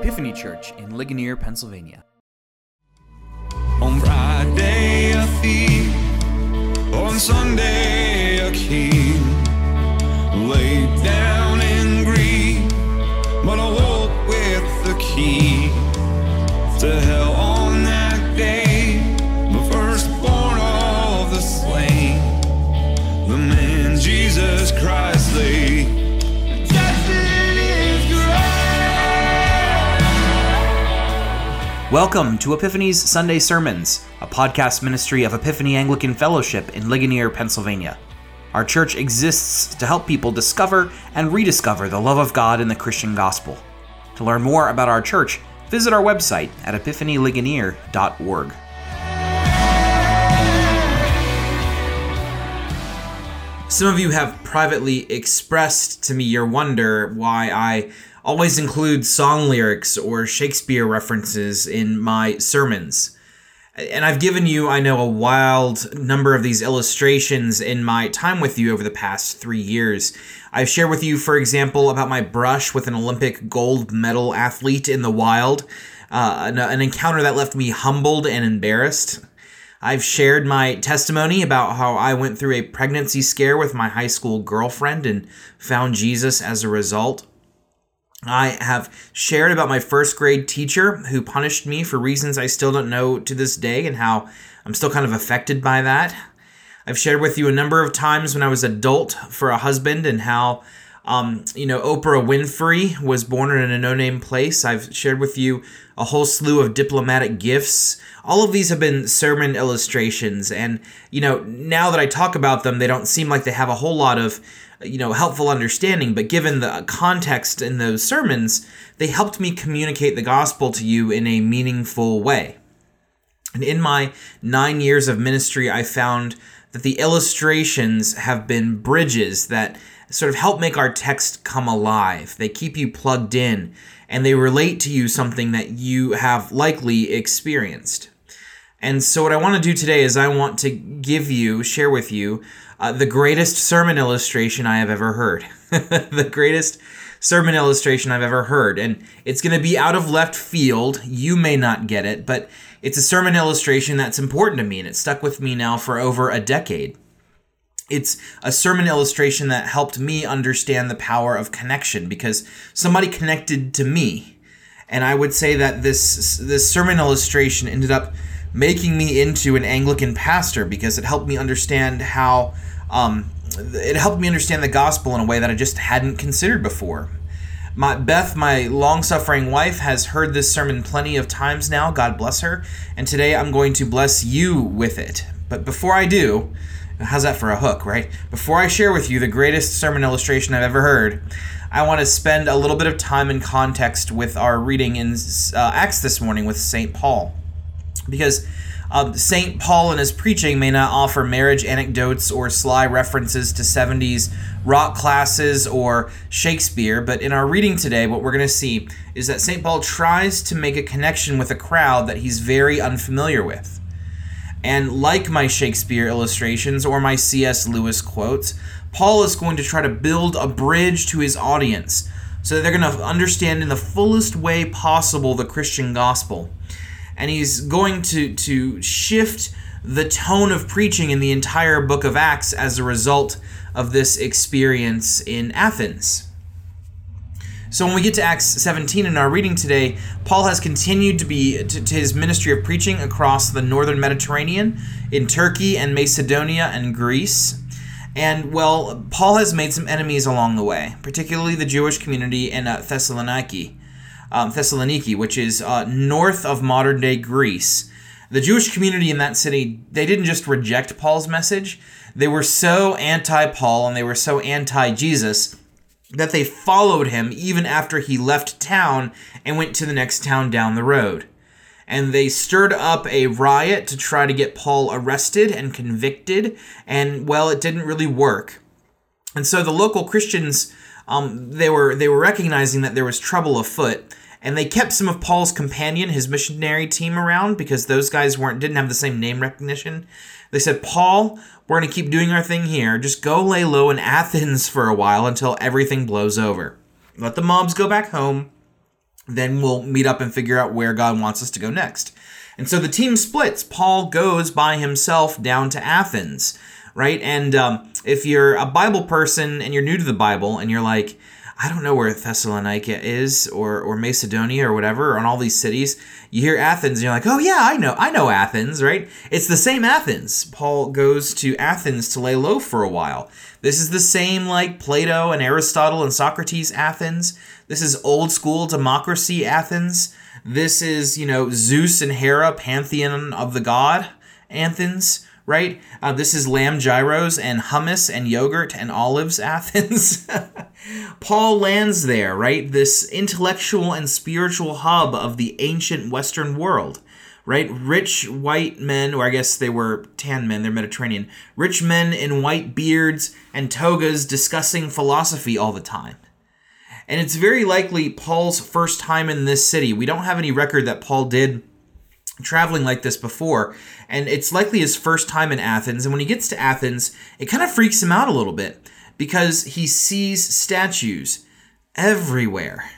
Epiphany Church in Ligonier, Pennsylvania. On Friday, a thief. On Sunday, a king. Laid down Welcome to Epiphany's Sunday Sermons, a podcast ministry of Epiphany Anglican Fellowship in Ligonier, Pennsylvania. Our church exists to help people discover and rediscover the love of God in the Christian gospel. To learn more about our church, visit our website at epiphanyligonier.org. Some of you have privately expressed to me your wonder why I always include song lyrics or Shakespeare references in my sermons. And I've given you, I know, a wild number of these illustrations in my time with you over the past three years. I've shared with you, for example, about my brush with an Olympic gold medal athlete in the wild, uh, an, an encounter that left me humbled and embarrassed. I've shared my testimony about how I went through a pregnancy scare with my high school girlfriend and found Jesus as a result. I have shared about my first grade teacher who punished me for reasons I still don't know to this day and how I'm still kind of affected by that. I've shared with you a number of times when I was adult for a husband and how um, you know, Oprah Winfrey was born in a no name place. I've shared with you a whole slew of diplomatic gifts. All of these have been sermon illustrations. And, you know, now that I talk about them, they don't seem like they have a whole lot of, you know, helpful understanding. But given the context in those sermons, they helped me communicate the gospel to you in a meaningful way. And in my nine years of ministry, I found that the illustrations have been bridges that sort of help make our text come alive. They keep you plugged in and they relate to you something that you have likely experienced. And so, what I want to do today is I want to give you, share with you, uh, the greatest sermon illustration I have ever heard. the greatest sermon illustration I've ever heard. And it's going to be out of left field. You may not get it, but it's a sermon illustration that's important to me, and it stuck with me now for over a decade. It's a sermon illustration that helped me understand the power of connection because somebody connected to me. And I would say that this this sermon illustration ended up making me into an Anglican pastor because it helped me understand how um, it helped me understand the gospel in a way that I just hadn't considered before. My Beth, my long-suffering wife, has heard this sermon plenty of times now. God bless her. And today I'm going to bless you with it. But before I do, how's that for a hook, right? Before I share with you the greatest sermon illustration I've ever heard, I want to spend a little bit of time in context with our reading in uh, Acts this morning with St. Paul. Because um, St. Paul in his preaching may not offer marriage anecdotes or sly references to 70s rock classes or Shakespeare, but in our reading today, what we're going to see is that St. Paul tries to make a connection with a crowd that he's very unfamiliar with. And like my Shakespeare illustrations or my C.S. Lewis quotes, Paul is going to try to build a bridge to his audience so that they're going to understand in the fullest way possible the Christian gospel and he's going to to shift the tone of preaching in the entire book of Acts as a result of this experience in Athens. So when we get to Acts 17 in our reading today, Paul has continued to be to, to, his ministry of preaching across the northern Mediterranean, in Turkey and Macedonia and Greece. And well, Paul has made some enemies along the way, particularly the Jewish community in uh, Thessaloniki um, Thessaloniki, which is uh, north of modern day Greece. The Jewish community in that city, they didn't just reject Paul's message, they were so anti Paul and they were so anti Jesus that they followed him even after he left town and went to the next town down the road. And they stirred up a riot to try to get Paul arrested and convicted, and well, it didn't really work. And so the local Christians, um, they were they were recognizing that there was trouble afoot, and they kept some of Paul's companion, his missionary team around because those guys weren't didn't have the same name recognition. They said, "Paul, we're going to keep doing our thing here. Just go lay low in Athens for a while until everything blows over. Let the mobs go back home. then we'll meet up and figure out where God wants us to go next. And so the team splits. Paul goes by himself down to Athens, right? And um, if you're a Bible person and you're new to the Bible and you're like, I don't know where Thessalonica is or, or Macedonia or whatever, or in all these cities, you hear Athens and you're like, oh yeah, I know, I know Athens, right? It's the same Athens. Paul goes to Athens to lay low for a while. This is the same like Plato and Aristotle and Socrates Athens. This is old school democracy Athens. This is, you know, Zeus and Hera, pantheon of the god Athens, right? Uh, this is lamb gyros and hummus and yogurt and olives Athens. Paul lands there, right? This intellectual and spiritual hub of the ancient Western world right? Rich white men, or I guess they were tan men, they're Mediterranean. Rich men in white beards and togas discussing philosophy all the time. And it's very likely Paul's first time in this city. We don't have any record that Paul did traveling like this before, and it's likely his first time in Athens. And when he gets to Athens, it kind of freaks him out a little bit because he sees statues everywhere.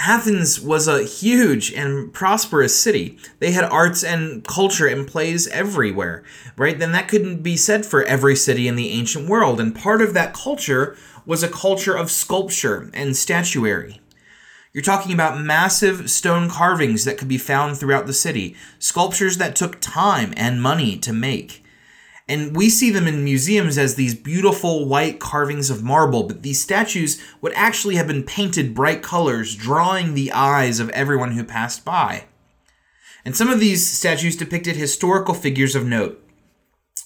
Athens was a huge and prosperous city. They had arts and culture and plays everywhere, right? Then that couldn't be said for every city in the ancient world. And part of that culture was a culture of sculpture and statuary. You're talking about massive stone carvings that could be found throughout the city, sculptures that took time and money to make. And we see them in museums as these beautiful white carvings of marble, but these statues would actually have been painted bright colors, drawing the eyes of everyone who passed by. And some of these statues depicted historical figures of note.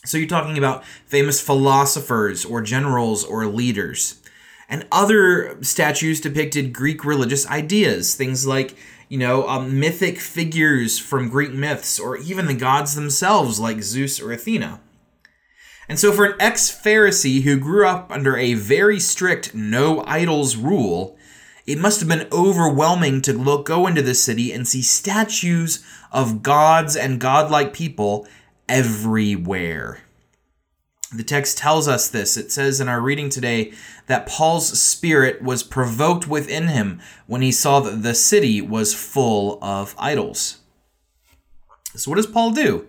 So you're talking about famous philosophers or generals or leaders. And other statues depicted Greek religious ideas, things like, you know, um, mythic figures from Greek myths, or even the gods themselves, like Zeus or Athena. And so, for an ex Pharisee who grew up under a very strict no idols rule, it must have been overwhelming to look, go into the city and see statues of gods and godlike people everywhere. The text tells us this. It says in our reading today that Paul's spirit was provoked within him when he saw that the city was full of idols. So, what does Paul do?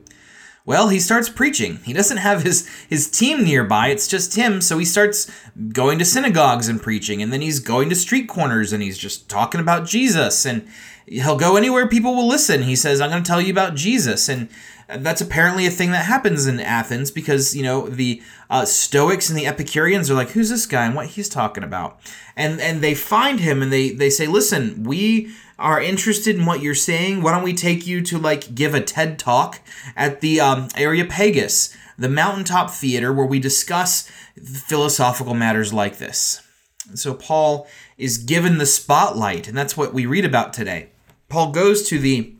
Well, he starts preaching. He doesn't have his, his team nearby, it's just him, so he starts going to synagogues and preaching, and then he's going to street corners and he's just talking about Jesus. And he'll go anywhere people will listen. He says, I'm going to tell you about Jesus. And that's apparently a thing that happens in Athens because, you know, the uh, Stoics and the Epicureans are like, who's this guy and what he's talking about? And, and they find him and they, they say, listen, we are interested in what you're saying, why don't we take you to like give a TED talk at the um, Areopagus, the mountaintop theater where we discuss philosophical matters like this. so Paul is given the spotlight, and that's what we read about today. Paul goes to the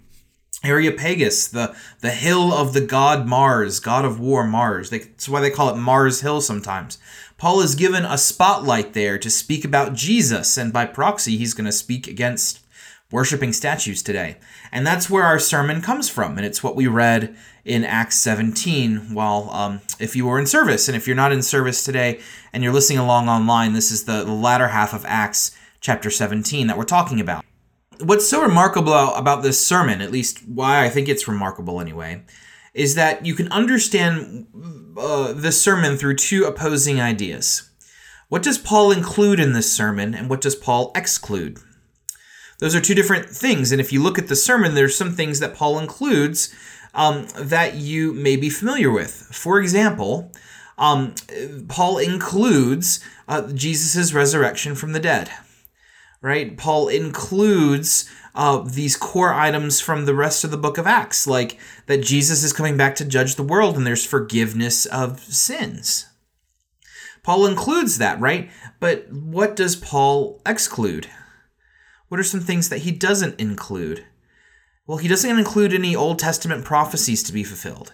Areopagus, the, the hill of the god Mars, god of war Mars. They, that's why they call it Mars Hill sometimes. Paul is given a spotlight there to speak about Jesus, and by proxy, he's going to speak against worshiping statues today. And that's where our sermon comes from. And it's what we read in Acts 17 while, um, if you were in service. And if you're not in service today and you're listening along online, this is the, the latter half of Acts chapter 17 that we're talking about. What's so remarkable about this sermon, at least why I think it's remarkable anyway, is that you can understand uh, the sermon through two opposing ideas. What does Paul include in this sermon, and what does Paul exclude? Those are two different things. And if you look at the sermon, there's some things that Paul includes um, that you may be familiar with. For example, um, Paul includes uh, Jesus' resurrection from the dead. Right? Paul includes uh, these core items from the rest of the book of Acts, like that Jesus is coming back to judge the world and there's forgiveness of sins. Paul includes that, right? But what does Paul exclude? What are some things that he doesn't include? Well, he doesn't include any Old Testament prophecies to be fulfilled.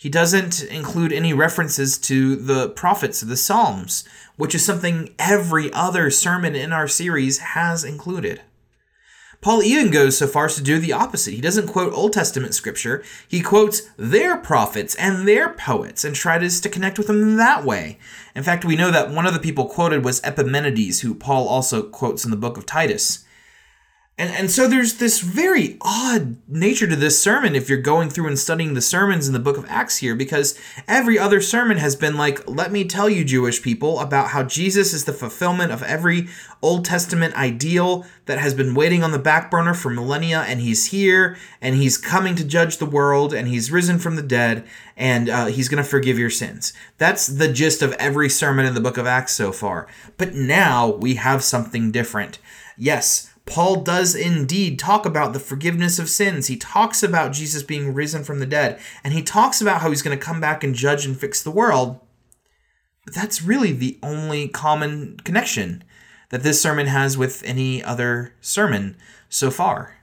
He doesn't include any references to the prophets of the Psalms, which is something every other sermon in our series has included. Paul even goes so far as to do the opposite. He doesn't quote Old Testament scripture, he quotes their prophets and their poets and tries to connect with them that way. In fact, we know that one of the people quoted was Epimenides, who Paul also quotes in the book of Titus. And, and so there's this very odd nature to this sermon if you're going through and studying the sermons in the book of Acts here, because every other sermon has been like, let me tell you, Jewish people, about how Jesus is the fulfillment of every Old Testament ideal that has been waiting on the back burner for millennia, and he's here, and he's coming to judge the world, and he's risen from the dead, and uh, he's going to forgive your sins. That's the gist of every sermon in the book of Acts so far. But now we have something different. Yes, Paul does indeed talk about the forgiveness of sins. He talks about Jesus being risen from the dead, and he talks about how he's going to come back and judge and fix the world. But that's really the only common connection that this sermon has with any other sermon so far.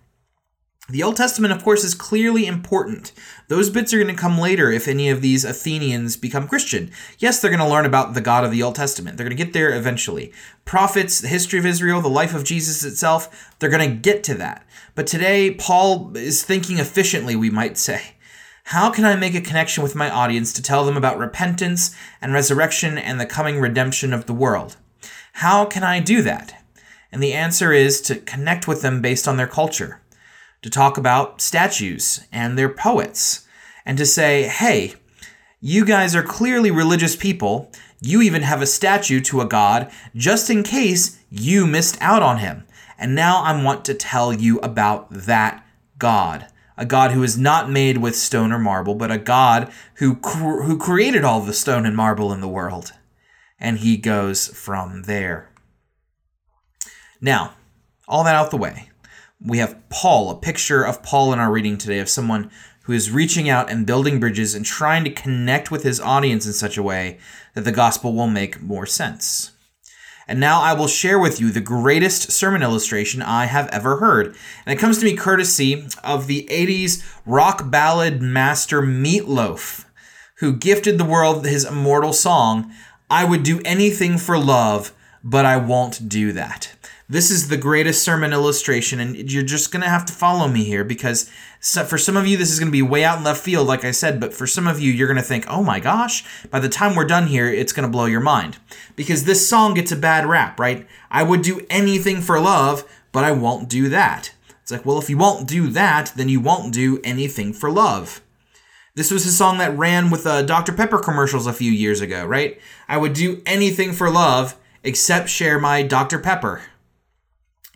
The Old Testament, of course, is clearly important. Those bits are going to come later if any of these Athenians become Christian. Yes, they're going to learn about the God of the Old Testament. They're going to get there eventually. Prophets, the history of Israel, the life of Jesus itself, they're going to get to that. But today, Paul is thinking efficiently, we might say. How can I make a connection with my audience to tell them about repentance and resurrection and the coming redemption of the world? How can I do that? And the answer is to connect with them based on their culture to talk about statues and their poets, and to say, hey, you guys are clearly religious people. You even have a statue to a god just in case you missed out on him. And now I want to tell you about that God. A God who is not made with stone or marble, but a God who, cr- who created all the stone and marble in the world. And he goes from there. Now, all that out the way, we have Paul, a picture of Paul in our reading today of someone who is reaching out and building bridges and trying to connect with his audience in such a way that the gospel will make more sense. And now I will share with you the greatest sermon illustration I have ever heard. And it comes to me courtesy of the 80s rock ballad master Meat Loaf, who gifted the world his immortal song, I Would Do Anything for Love, but I Won't Do That. This is the greatest sermon illustration, and you're just going to have to follow me here because for some of you, this is going to be way out in left field, like I said, but for some of you, you're going to think, oh my gosh, by the time we're done here, it's going to blow your mind. Because this song gets a bad rap, right? I would do anything for love, but I won't do that. It's like, well, if you won't do that, then you won't do anything for love. This was a song that ran with uh, Dr. Pepper commercials a few years ago, right? I would do anything for love except share my Dr. Pepper.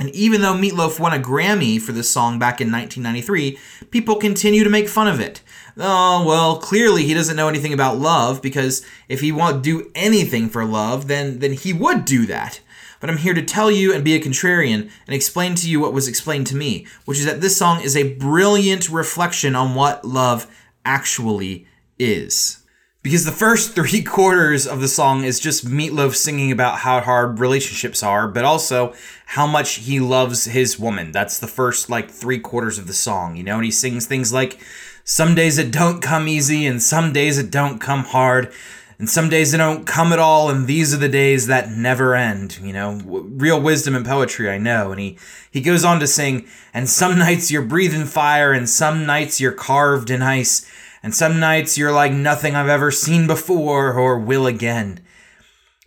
And even though Meat Loaf won a Grammy for this song back in 1993, people continue to make fun of it. Oh, well, clearly he doesn't know anything about love because if he want to do anything for love, then then he would do that. But I'm here to tell you and be a contrarian and explain to you what was explained to me, which is that this song is a brilliant reflection on what love actually is. Because the first three quarters of the song is just Meat Loaf singing about how hard relationships are, but also how much he loves his woman. That's the first like three quarters of the song, you know, and he sings things like, Some days it don't come easy, and some days it don't come hard, and some days it don't come at all, and these are the days that never end, you know, real wisdom and poetry, I know. And he, he goes on to sing, And some nights you're breathing fire, and some nights you're carved in ice and some nights you're like nothing I've ever seen before or will again.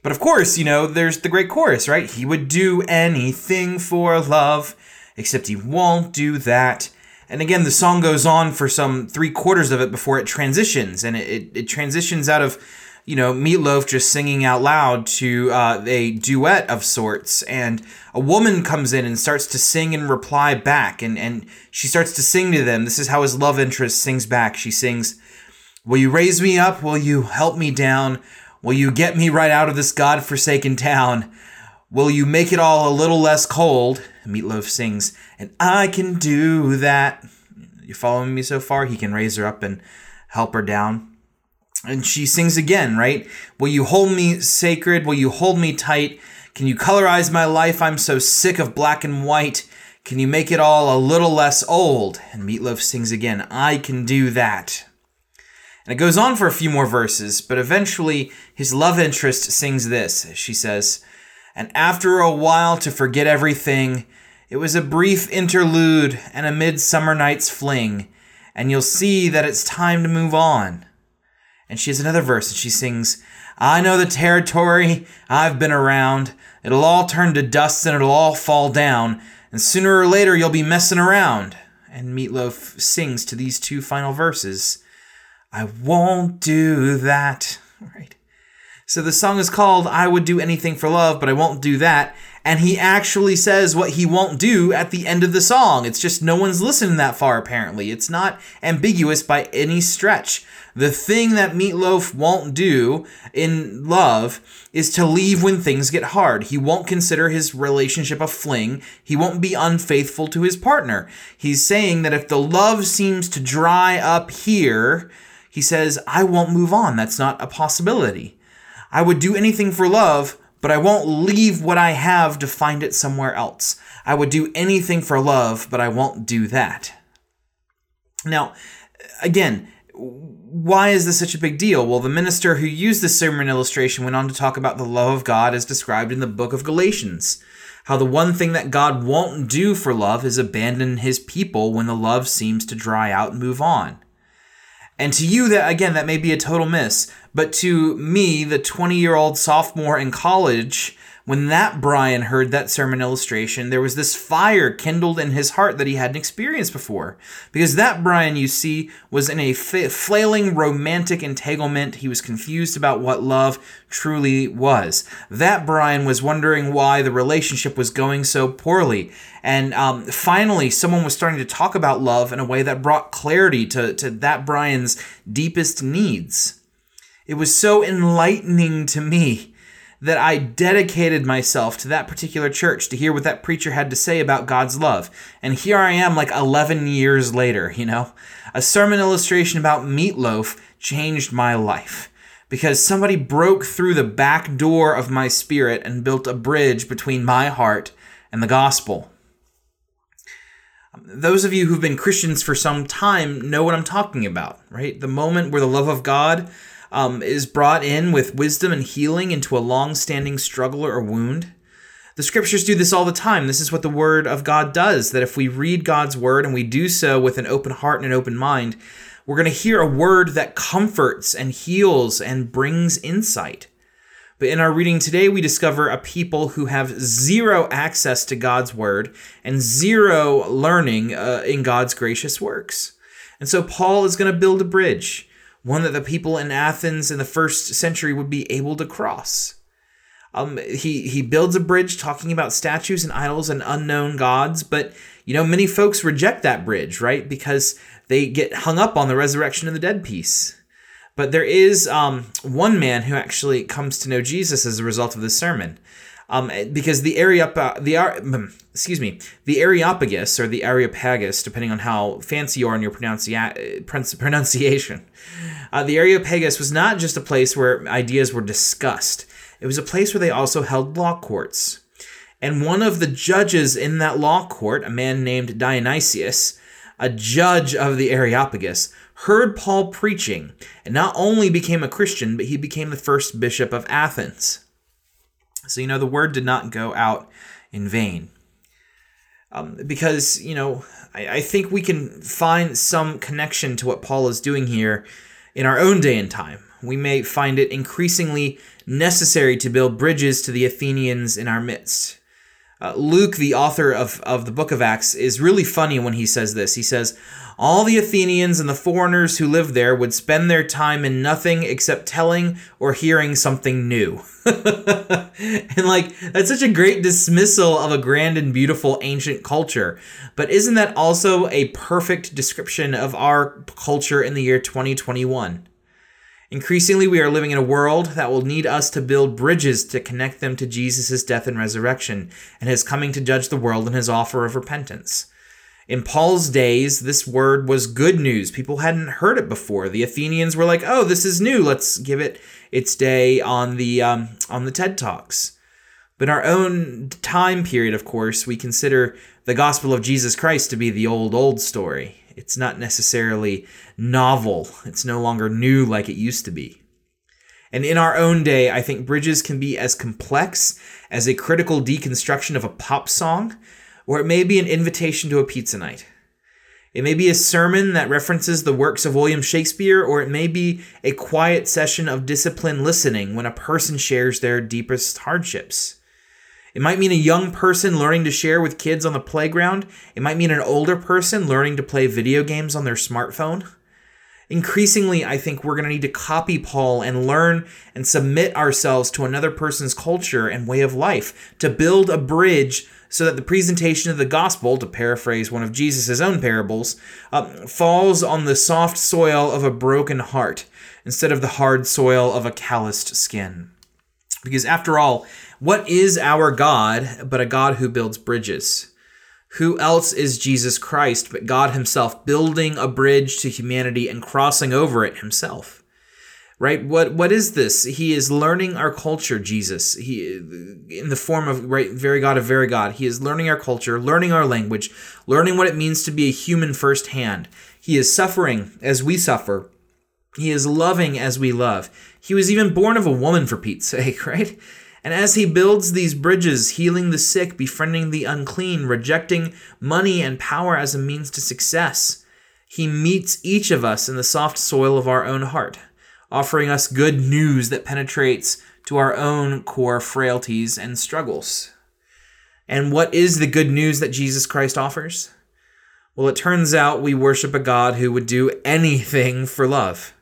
But of course, you know, there's the great chorus, right? He would do anything for love, except he won't do that. And again, the song goes on for some three quarters of it before it transitions, and it, it, it transitions out of you know, Meat Loaf just singing out loud to uh, a duet of sorts, and a woman comes in and starts to sing and reply back, and, and she starts to sing to them. This is how his love interest sings back. She sings, Will you raise me up? Will you help me down? Will you get me right out of this God-forsaken town? Will you make it all a little less cold? Meat Loaf sings, and I can do that. You following me so far? He can raise her up and help her down. And she sings again, right? Will you hold me sacred? Will you hold me tight? Can you colorize my life? I'm so sick of black and white. Can you make it all a little less old? And Meat Loaf sings again, I can do that. And it goes on for a few more verses, but eventually his love interest sings this. She says, And after a while to forget everything, it was a brief interlude and a midsummer night's fling, and you'll see that it's time to move on. And she has another verse and she sings, I know the territory, I've been around. It'll all turn to dust and it'll all fall down, and sooner or later you'll be messing around. And Meat Loaf sings to these two final verses I won't do that. Right. So the song is called I Would Do Anything for Love, but I Won't Do That. And he actually says what he won't do at the end of the song. It's just no one's listening that far, apparently. It's not ambiguous by any stretch. The thing that Meat Loaf won't do in love is to leave when things get hard. He won't consider his relationship a fling. He won't be unfaithful to his partner. He's saying that if the love seems to dry up here, he says, I won't move on. That's not a possibility. I would do anything for love, but I won't leave what I have to find it somewhere else. I would do anything for love, but I won't do that. Now, again, why is this such a big deal? Well, the minister who used this sermon illustration went on to talk about the love of God as described in the book of Galatians. How the one thing that God won't do for love is abandon his people when the love seems to dry out and move on. And to you, that again, that may be a total miss. But to me, the 20 year old sophomore in college, when that Brian heard that sermon illustration, there was this fire kindled in his heart that he hadn't experienced before. Because that Brian, you see, was in a flailing romantic entanglement. He was confused about what love truly was. That Brian was wondering why the relationship was going so poorly. And um, finally, someone was starting to talk about love in a way that brought clarity to, to that Brian's deepest needs. It was so enlightening to me that I dedicated myself to that particular church to hear what that preacher had to say about God's love. And here I am, like 11 years later, you know? A sermon illustration about meatloaf changed my life because somebody broke through the back door of my spirit and built a bridge between my heart and the gospel. Those of you who've been Christians for some time know what I'm talking about, right? The moment where the love of God um, is brought in with wisdom and healing into a long standing struggle or wound. The scriptures do this all the time. This is what the word of God does that if we read God's word and we do so with an open heart and an open mind, we're going to hear a word that comforts and heals and brings insight. But in our reading today, we discover a people who have zero access to God's word and zero learning uh, in God's gracious works. And so Paul is going to build a bridge one that the people in Athens in the first century would be able to cross. Um, he he builds a bridge talking about statues and idols and unknown gods, but you know many folks reject that bridge, right? Because they get hung up on the resurrection of the dead piece. But there is um, one man who actually comes to know Jesus as a result of this sermon um, because the Areop- the um, excuse me the Areopagus or the Areopagus, depending on how fancy you are in your pronuncia- pronunciation, uh, the Areopagus was not just a place where ideas were discussed; it was a place where they also held law courts. And one of the judges in that law court, a man named Dionysius, a judge of the Areopagus, heard Paul preaching and not only became a Christian, but he became the first bishop of Athens. So, you know, the word did not go out in vain. Um, because, you know, I, I think we can find some connection to what Paul is doing here in our own day and time. We may find it increasingly necessary to build bridges to the Athenians in our midst. Uh, Luke, the author of, of the book of Acts, is really funny when he says this. He says, All the Athenians and the foreigners who lived there would spend their time in nothing except telling or hearing something new. and like, that's such a great dismissal of a grand and beautiful ancient culture. But isn't that also a perfect description of our culture in the year 2021? Increasingly, we are living in a world that will need us to build bridges to connect them to Jesus' death and resurrection and his coming to judge the world and his offer of repentance. In Paul's days, this word was good news. People hadn't heard it before. The Athenians were like, "Oh, this is new. Let's give it its day on the um, on the TED Talks." But in our own time period, of course, we consider the gospel of Jesus Christ to be the old old story. It's not necessarily novel, it's no longer new like it used to be. And in our own day, I think bridges can be as complex as a critical deconstruction of a pop song, or it may be an invitation to a pizza night. It may be a sermon that references the works of William Shakespeare, or it may be a quiet session of disciplined listening when a person shares their deepest hardships. It might mean a young person learning to share with kids on the playground. It might mean an older person learning to play video games on their smartphone. Increasingly, I think we're going to need to copy Paul and learn and submit ourselves to another person's culture and way of life to build a bridge so that the presentation of the gospel, to paraphrase one of Jesus' own parables, uh, falls on the soft soil of a broken heart instead of the hard soil of a calloused skin. Because after all, what is our God but a God who builds bridges? Who else is Jesus Christ but God Himself building a bridge to humanity and crossing over it Himself? right? What what is this? He is learning our culture jesus. He in the form of right very god of very god he is learning our culture learning our language learning what it means to be a human firsthand. He is suffering as we suffer. He is loving as we love. He was even born of a woman for pete's sake right and as he builds these bridges, healing the sick, befriending the unclean, rejecting money and power as a means to success, he meets each of us in the soft soil of our own heart offering us good news that penetrates to our own core frailties and struggles. And what is the good news that Jesus Christ offers? Well, it turns out we worship a God who would do anything for love.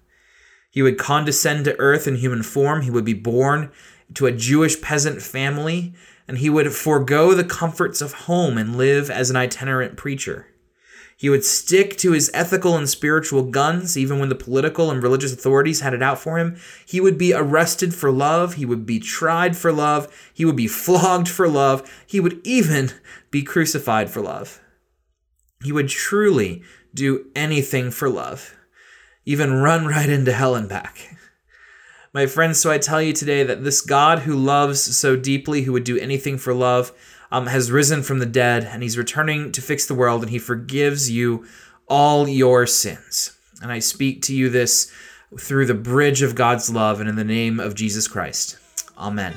He would condescend to earth in human form, he would be born to a Jewish peasant family, and he would forego the comforts of home and live as an itinerant preacher. He would stick to his ethical and spiritual guns, even when the political and religious authorities had it out for him. He would be arrested for love. He would be tried for love. He would be flogged for love. He would even be crucified for love. He would truly do anything for love, even run right into hell and back. My friends, so I tell you today that this God who loves so deeply, who would do anything for love, um, has risen from the dead and he's returning to fix the world and he forgives you all your sins. And I speak to you this through the bridge of God's love and in the name of Jesus Christ. Amen.